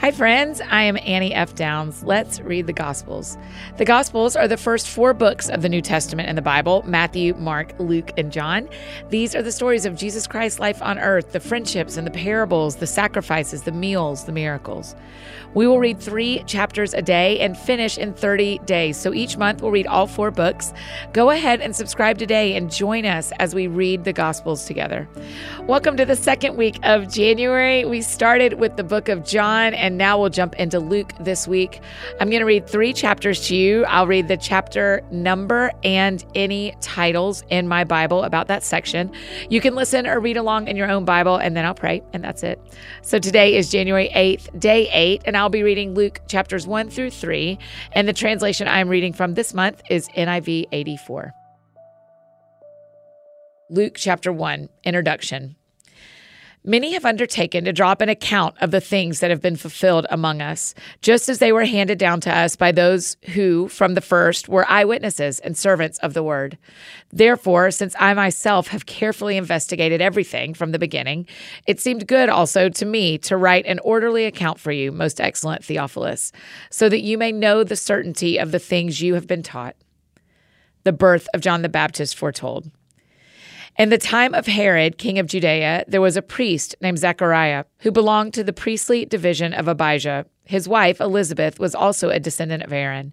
Hi, friends. I am Annie F. Downs. Let's read the Gospels. The Gospels are the first four books of the New Testament in the Bible Matthew, Mark, Luke, and John. These are the stories of Jesus Christ's life on earth, the friendships and the parables, the sacrifices, the meals, the miracles. We will read three chapters a day and finish in 30 days. So each month we'll read all four books. Go ahead and subscribe today and join us as we read the Gospels together. Welcome to the second week of January. We started with the book of John and now we'll jump into Luke this week. I'm going to read three chapters to you. I'll read the chapter number and any titles in my Bible about that section. You can listen or read along in your own Bible and then I'll pray and that's it. So today is January 8th, day 8, and I'll be reading Luke chapters 1 through 3. And the translation I'm reading from this month is NIV 84. Luke chapter 1, Introduction. Many have undertaken to draw up an account of the things that have been fulfilled among us, just as they were handed down to us by those who, from the first, were eyewitnesses and servants of the word. Therefore, since I myself have carefully investigated everything from the beginning, it seemed good also to me to write an orderly account for you, most excellent Theophilus, so that you may know the certainty of the things you have been taught. The birth of John the Baptist foretold. In the time of Herod, king of Judea, there was a priest named Zechariah who belonged to the priestly division of Abijah. His wife, Elizabeth, was also a descendant of Aaron.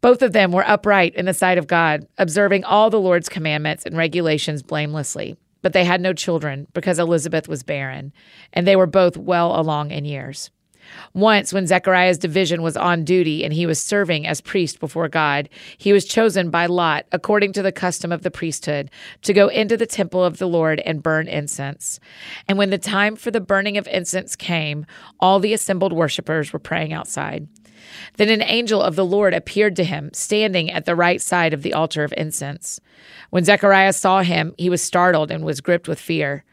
Both of them were upright in the sight of God, observing all the Lord's commandments and regulations blamelessly. But they had no children because Elizabeth was barren, and they were both well along in years. Once, when Zechariah's division was on duty and he was serving as priest before God, he was chosen by Lot, according to the custom of the priesthood, to go into the temple of the Lord and burn incense. And when the time for the burning of incense came, all the assembled worshippers were praying outside. Then an angel of the Lord appeared to him, standing at the right side of the altar of incense. When Zechariah saw him, he was startled and was gripped with fear.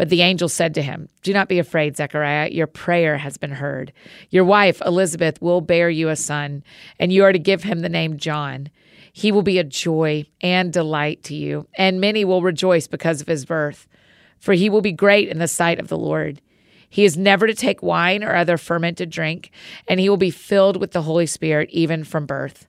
But the angel said to him, Do not be afraid, Zechariah. Your prayer has been heard. Your wife, Elizabeth, will bear you a son, and you are to give him the name John. He will be a joy and delight to you, and many will rejoice because of his birth. For he will be great in the sight of the Lord. He is never to take wine or other fermented drink, and he will be filled with the Holy Spirit even from birth.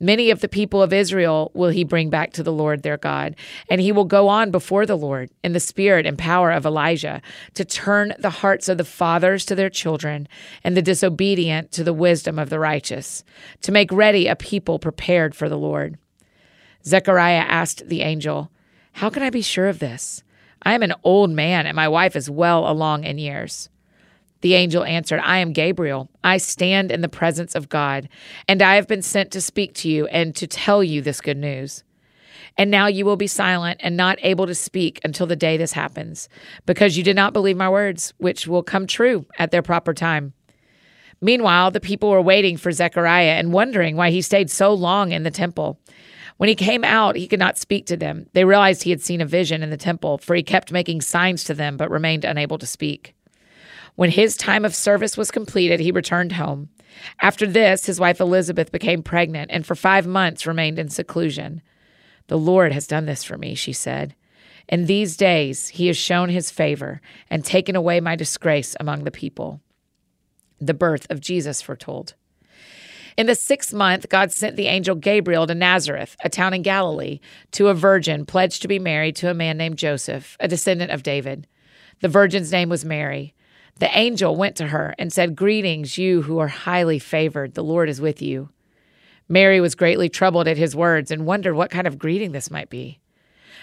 Many of the people of Israel will he bring back to the Lord their God, and he will go on before the Lord in the spirit and power of Elijah to turn the hearts of the fathers to their children and the disobedient to the wisdom of the righteous, to make ready a people prepared for the Lord. Zechariah asked the angel, How can I be sure of this? I am an old man, and my wife is well along in years. The angel answered, I am Gabriel. I stand in the presence of God, and I have been sent to speak to you and to tell you this good news. And now you will be silent and not able to speak until the day this happens, because you did not believe my words, which will come true at their proper time. Meanwhile, the people were waiting for Zechariah and wondering why he stayed so long in the temple. When he came out, he could not speak to them. They realized he had seen a vision in the temple, for he kept making signs to them but remained unable to speak. When his time of service was completed, he returned home. After this, his wife Elizabeth became pregnant and for five months remained in seclusion. The Lord has done this for me, she said. In these days, he has shown his favor and taken away my disgrace among the people. The birth of Jesus foretold. In the sixth month, God sent the angel Gabriel to Nazareth, a town in Galilee, to a virgin pledged to be married to a man named Joseph, a descendant of David. The virgin's name was Mary. The angel went to her and said, Greetings, you who are highly favored. The Lord is with you. Mary was greatly troubled at his words and wondered what kind of greeting this might be.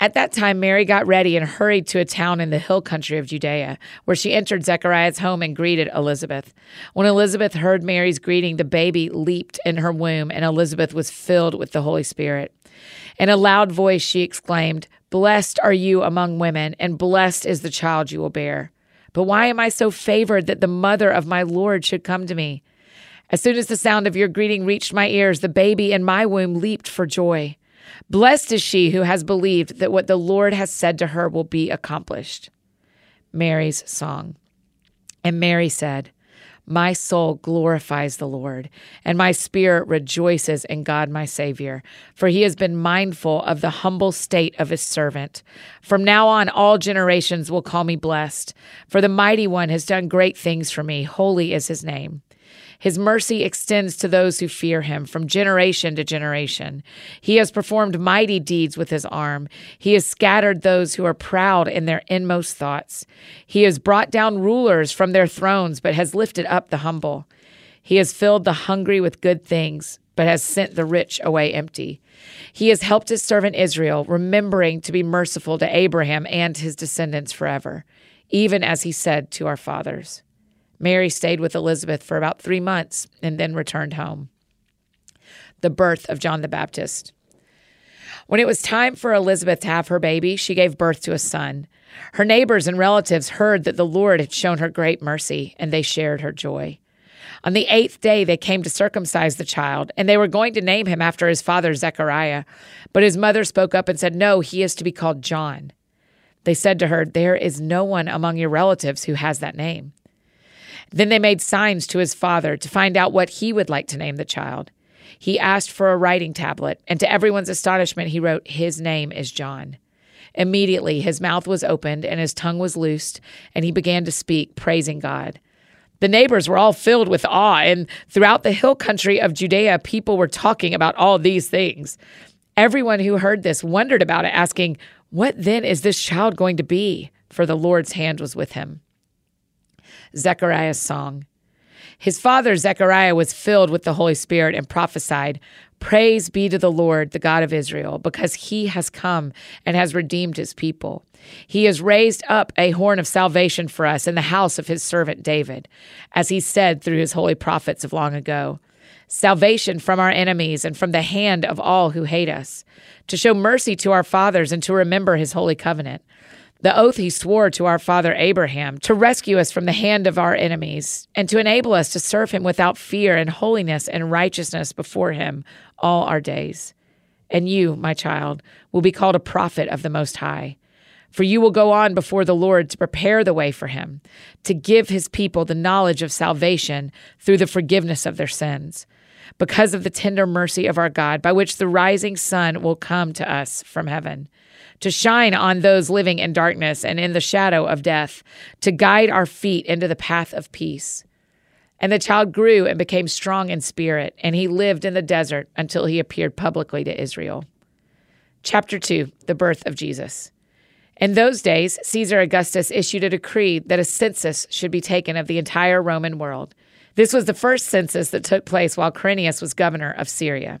At that time, Mary got ready and hurried to a town in the hill country of Judea, where she entered Zechariah's home and greeted Elizabeth. When Elizabeth heard Mary's greeting, the baby leaped in her womb, and Elizabeth was filled with the Holy Spirit. In a loud voice, she exclaimed, Blessed are you among women, and blessed is the child you will bear. But why am I so favored that the mother of my Lord should come to me? As soon as the sound of your greeting reached my ears, the baby in my womb leaped for joy. Blessed is she who has believed that what the Lord has said to her will be accomplished. Mary's song. And Mary said, My soul glorifies the Lord, and my spirit rejoices in God my Savior, for he has been mindful of the humble state of his servant. From now on, all generations will call me blessed, for the mighty one has done great things for me. Holy is his name. His mercy extends to those who fear him from generation to generation. He has performed mighty deeds with his arm. He has scattered those who are proud in their inmost thoughts. He has brought down rulers from their thrones, but has lifted up the humble. He has filled the hungry with good things, but has sent the rich away empty. He has helped his servant Israel, remembering to be merciful to Abraham and his descendants forever, even as he said to our fathers. Mary stayed with Elizabeth for about three months and then returned home. The birth of John the Baptist. When it was time for Elizabeth to have her baby, she gave birth to a son. Her neighbors and relatives heard that the Lord had shown her great mercy, and they shared her joy. On the eighth day, they came to circumcise the child, and they were going to name him after his father Zechariah. But his mother spoke up and said, No, he is to be called John. They said to her, There is no one among your relatives who has that name. Then they made signs to his father to find out what he would like to name the child. He asked for a writing tablet, and to everyone's astonishment, he wrote, His name is John. Immediately his mouth was opened and his tongue was loosed, and he began to speak, praising God. The neighbors were all filled with awe, and throughout the hill country of Judea, people were talking about all these things. Everyone who heard this wondered about it, asking, What then is this child going to be? For the Lord's hand was with him. Zechariah's song. His father, Zechariah, was filled with the Holy Spirit and prophesied, Praise be to the Lord, the God of Israel, because he has come and has redeemed his people. He has raised up a horn of salvation for us in the house of his servant David, as he said through his holy prophets of long ago. Salvation from our enemies and from the hand of all who hate us, to show mercy to our fathers and to remember his holy covenant the oath he swore to our father Abraham to rescue us from the hand of our enemies and to enable us to serve him without fear and holiness and righteousness before him all our days. And you, my child, will be called a prophet of the Most High. For you will go on before the Lord to prepare the way for him, to give his people the knowledge of salvation through the forgiveness of their sins, because of the tender mercy of our God, by which the rising sun will come to us from heaven to shine on those living in darkness and in the shadow of death, to guide our feet into the path of peace. And the child grew and became strong in spirit, and he lived in the desert until he appeared publicly to Israel. Chapter 2 The Birth of Jesus. In those days, Caesar Augustus issued a decree that a census should be taken of the entire Roman world. This was the first census that took place while Quirinius was governor of Syria.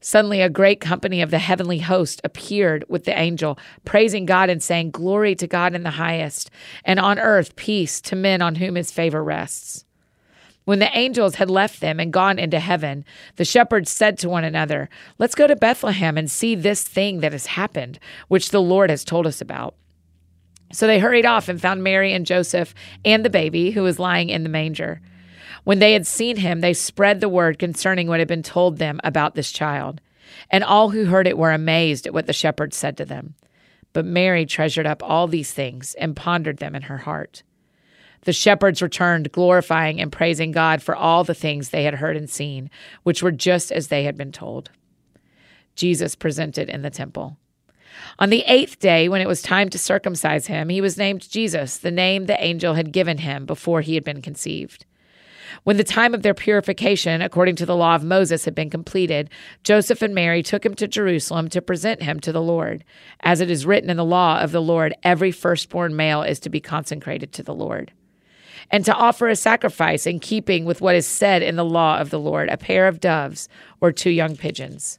Suddenly, a great company of the heavenly host appeared with the angel, praising God and saying, Glory to God in the highest, and on earth peace to men on whom his favor rests. When the angels had left them and gone into heaven, the shepherds said to one another, Let's go to Bethlehem and see this thing that has happened, which the Lord has told us about. So they hurried off and found Mary and Joseph and the baby who was lying in the manger. When they had seen him, they spread the word concerning what had been told them about this child. And all who heard it were amazed at what the shepherds said to them. But Mary treasured up all these things and pondered them in her heart. The shepherds returned, glorifying and praising God for all the things they had heard and seen, which were just as they had been told. Jesus presented in the temple. On the eighth day, when it was time to circumcise him, he was named Jesus, the name the angel had given him before he had been conceived. When the time of their purification, according to the law of Moses, had been completed, Joseph and Mary took him to Jerusalem to present him to the Lord. As it is written in the law of the Lord, every firstborn male is to be consecrated to the Lord and to offer a sacrifice in keeping with what is said in the law of the Lord, a pair of doves or two young pigeons.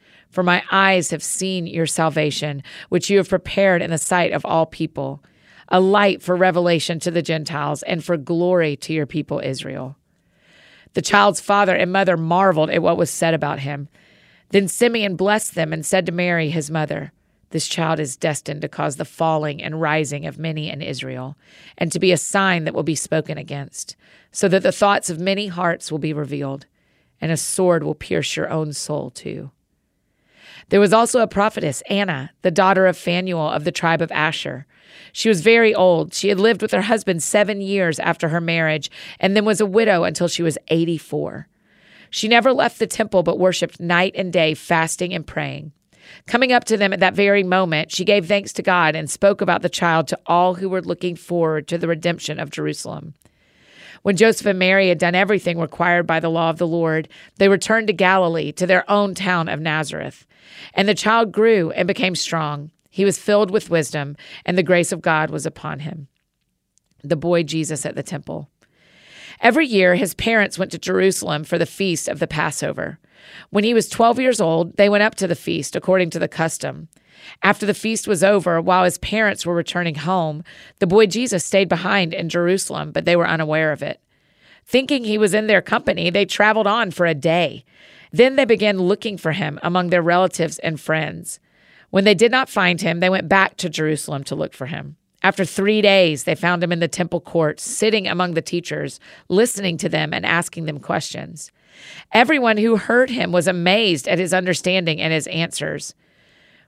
For my eyes have seen your salvation, which you have prepared in the sight of all people, a light for revelation to the Gentiles and for glory to your people Israel. The child's father and mother marveled at what was said about him. Then Simeon blessed them and said to Mary, his mother, This child is destined to cause the falling and rising of many in Israel, and to be a sign that will be spoken against, so that the thoughts of many hearts will be revealed, and a sword will pierce your own soul too. There was also a prophetess, Anna, the daughter of Phanuel of the tribe of Asher. She was very old. She had lived with her husband seven years after her marriage, and then was a widow until she was 84. She never left the temple but worshiped night and day, fasting and praying. Coming up to them at that very moment, she gave thanks to God and spoke about the child to all who were looking forward to the redemption of Jerusalem. When Joseph and Mary had done everything required by the law of the Lord, they returned to Galilee, to their own town of Nazareth. And the child grew and became strong. He was filled with wisdom, and the grace of God was upon him. The boy Jesus at the temple. Every year, his parents went to Jerusalem for the feast of the Passover. When he was 12 years old, they went up to the feast according to the custom. After the feast was over, while his parents were returning home, the boy Jesus stayed behind in Jerusalem, but they were unaware of it. Thinking he was in their company, they traveled on for a day. Then they began looking for him among their relatives and friends. When they did not find him, they went back to Jerusalem to look for him. After three days, they found him in the temple courts, sitting among the teachers, listening to them and asking them questions. Everyone who heard him was amazed at his understanding and his answers.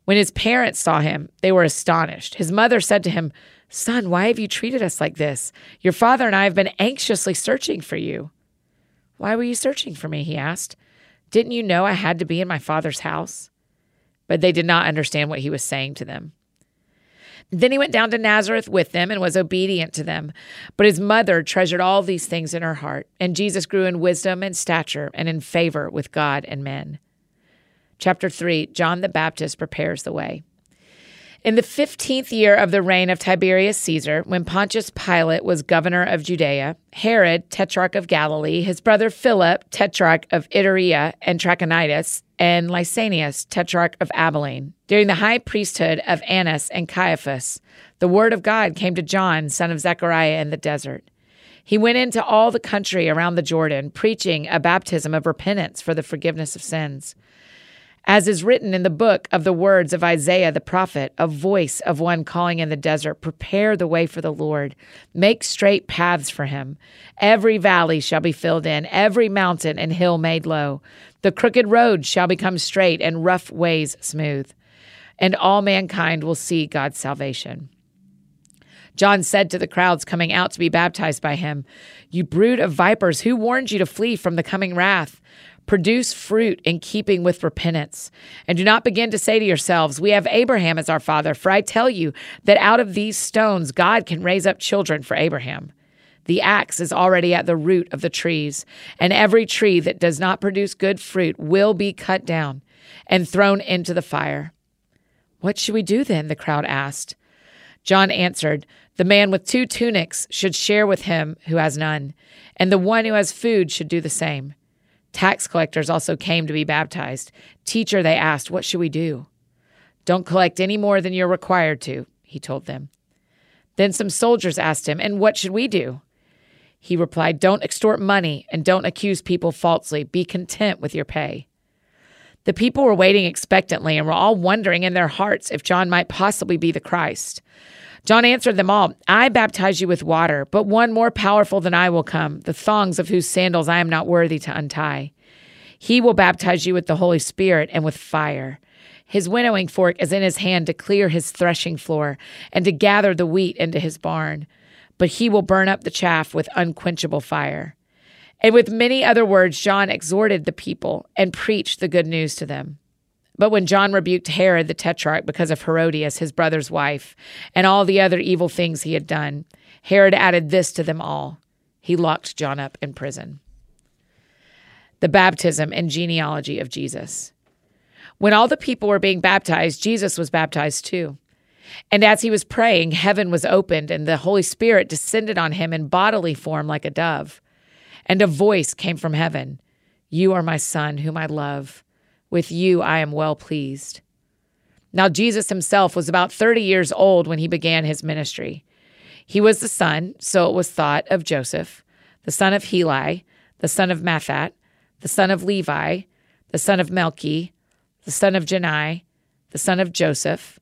When his parents saw him, they were astonished. His mother said to him, Son, why have you treated us like this? Your father and I have been anxiously searching for you. Why were you searching for me? He asked. Didn't you know I had to be in my father's house? But they did not understand what he was saying to them. Then he went down to Nazareth with them and was obedient to them. But his mother treasured all these things in her heart, and Jesus grew in wisdom and stature and in favor with God and men. Chapter 3 John the Baptist prepares the way. In the fifteenth year of the reign of Tiberius Caesar, when Pontius Pilate was governor of Judea, Herod, tetrarch of Galilee, his brother Philip, tetrarch of Iturea and Trachonitis, and Lysanias, tetrarch of Abilene, during the high priesthood of Annas and Caiaphas, the word of God came to John, son of Zechariah, in the desert. He went into all the country around the Jordan, preaching a baptism of repentance for the forgiveness of sins as is written in the book of the words of Isaiah the prophet, a voice of one calling in the desert, Prepare the way for the Lord, make straight paths for him. Every valley shall be filled in, every mountain and hill made low. The crooked road shall become straight, and rough ways smooth. And all mankind will see God's salvation. John said to the crowds coming out to be baptized by him, You brood of vipers, who warned you to flee from the coming wrath? Produce fruit in keeping with repentance. And do not begin to say to yourselves, We have Abraham as our father. For I tell you that out of these stones God can raise up children for Abraham. The axe is already at the root of the trees, and every tree that does not produce good fruit will be cut down and thrown into the fire. What should we do then? the crowd asked. John answered, The man with two tunics should share with him who has none, and the one who has food should do the same. Tax collectors also came to be baptized. Teacher, they asked, What should we do? Don't collect any more than you're required to, he told them. Then some soldiers asked him, And what should we do? He replied, Don't extort money and don't accuse people falsely. Be content with your pay. The people were waiting expectantly and were all wondering in their hearts if John might possibly be the Christ. John answered them all, I baptize you with water, but one more powerful than I will come, the thongs of whose sandals I am not worthy to untie. He will baptize you with the Holy Spirit and with fire. His winnowing fork is in his hand to clear his threshing floor and to gather the wheat into his barn, but he will burn up the chaff with unquenchable fire. And with many other words, John exhorted the people and preached the good news to them. But when John rebuked Herod the tetrarch because of Herodias, his brother's wife, and all the other evil things he had done, Herod added this to them all he locked John up in prison. The baptism and genealogy of Jesus. When all the people were being baptized, Jesus was baptized too. And as he was praying, heaven was opened, and the Holy Spirit descended on him in bodily form like a dove. And a voice came from heaven You are my Son, whom I love. With you I am well pleased. Now, Jesus himself was about 30 years old when he began his ministry. He was the son, so it was thought, of Joseph, the son of Heli, the son of Matthat, the son of Levi, the son of Melki, the son of Jannai, the son of Joseph,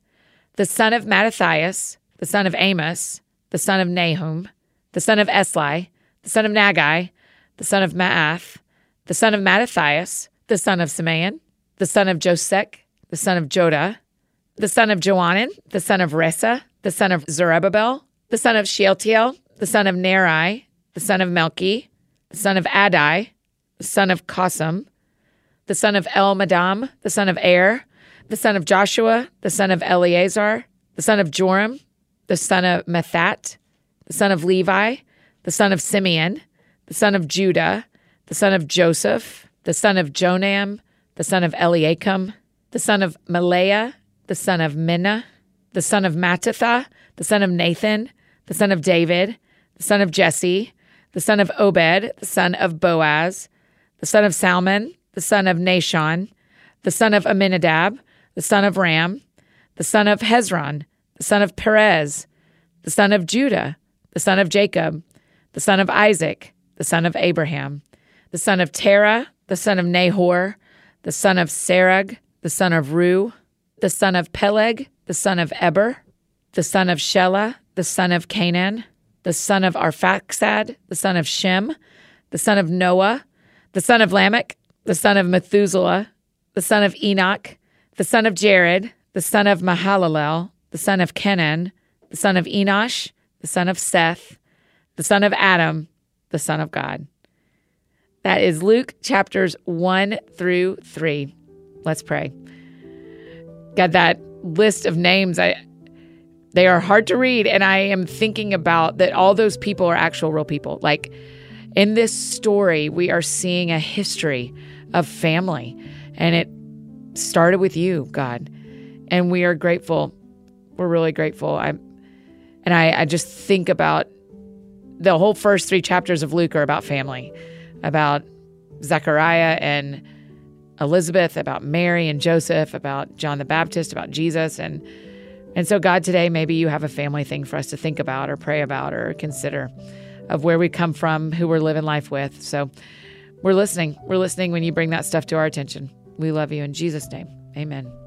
the son of Mattathias, the son of Amos, the son of Nahum, the son of Esli, the son of Naggai, the son of Maath, the son of Mattathias, the son of Simeon, the son of Josech, the son of Joda, the son of Joanan, the son of Rhesa, the son of Zerubbabel, the son of Shealtiel, the son of Neri, the son of Melki, the son of Addi, the son of Cosam, the son of Elmadam, the son of Er, the son of Joshua, the son of Eliezer, the son of Joram, the son of Matthat, the son of Levi, the son of Simeon, the son of Judah, the son of Joseph, the son of Jonam, the son of Eliakim, the son of Melea, the son of Menna, the son of Mattatha, the son of Nathan, the son of David, the son of Jesse, the son of Obed, the son of Boaz, the son of Salmon, the son of Nahshon, the son of Amminadab, the son of Ram, the son of Hezron, the son of Perez, the son of Judah, the son of Jacob, the son of Isaac, the son of Abraham, the son of Terah, the son of Nahor, the son of Serug, the son of Reu, the son of Peleg, the son of Eber, the son of Shelah, the son of Cainan, the son of Arphaxad, the son of Shem, the son of Noah, the son of Lamech, the son of Methuselah, the son of Enoch, the son of Jared, the son of Mahalalel, the son of Kenan, the son of Enosh, the son of Seth, the son of Adam, the son of God. That is Luke chapters 1 through 3. Let's pray. God, that list of names, I they are hard to read and I am thinking about that all those people are actual real people. Like in this story, we are seeing a history of family and it started with you, God. And we are grateful. We're really grateful. I and I, I just think about the whole first three chapters of Luke are about family, about Zechariah and Elizabeth, about Mary and Joseph, about John the Baptist, about Jesus. And and so God, today maybe you have a family thing for us to think about or pray about or consider of where we come from, who we're living life with. So we're listening. We're listening when you bring that stuff to our attention. We love you in Jesus' name. Amen.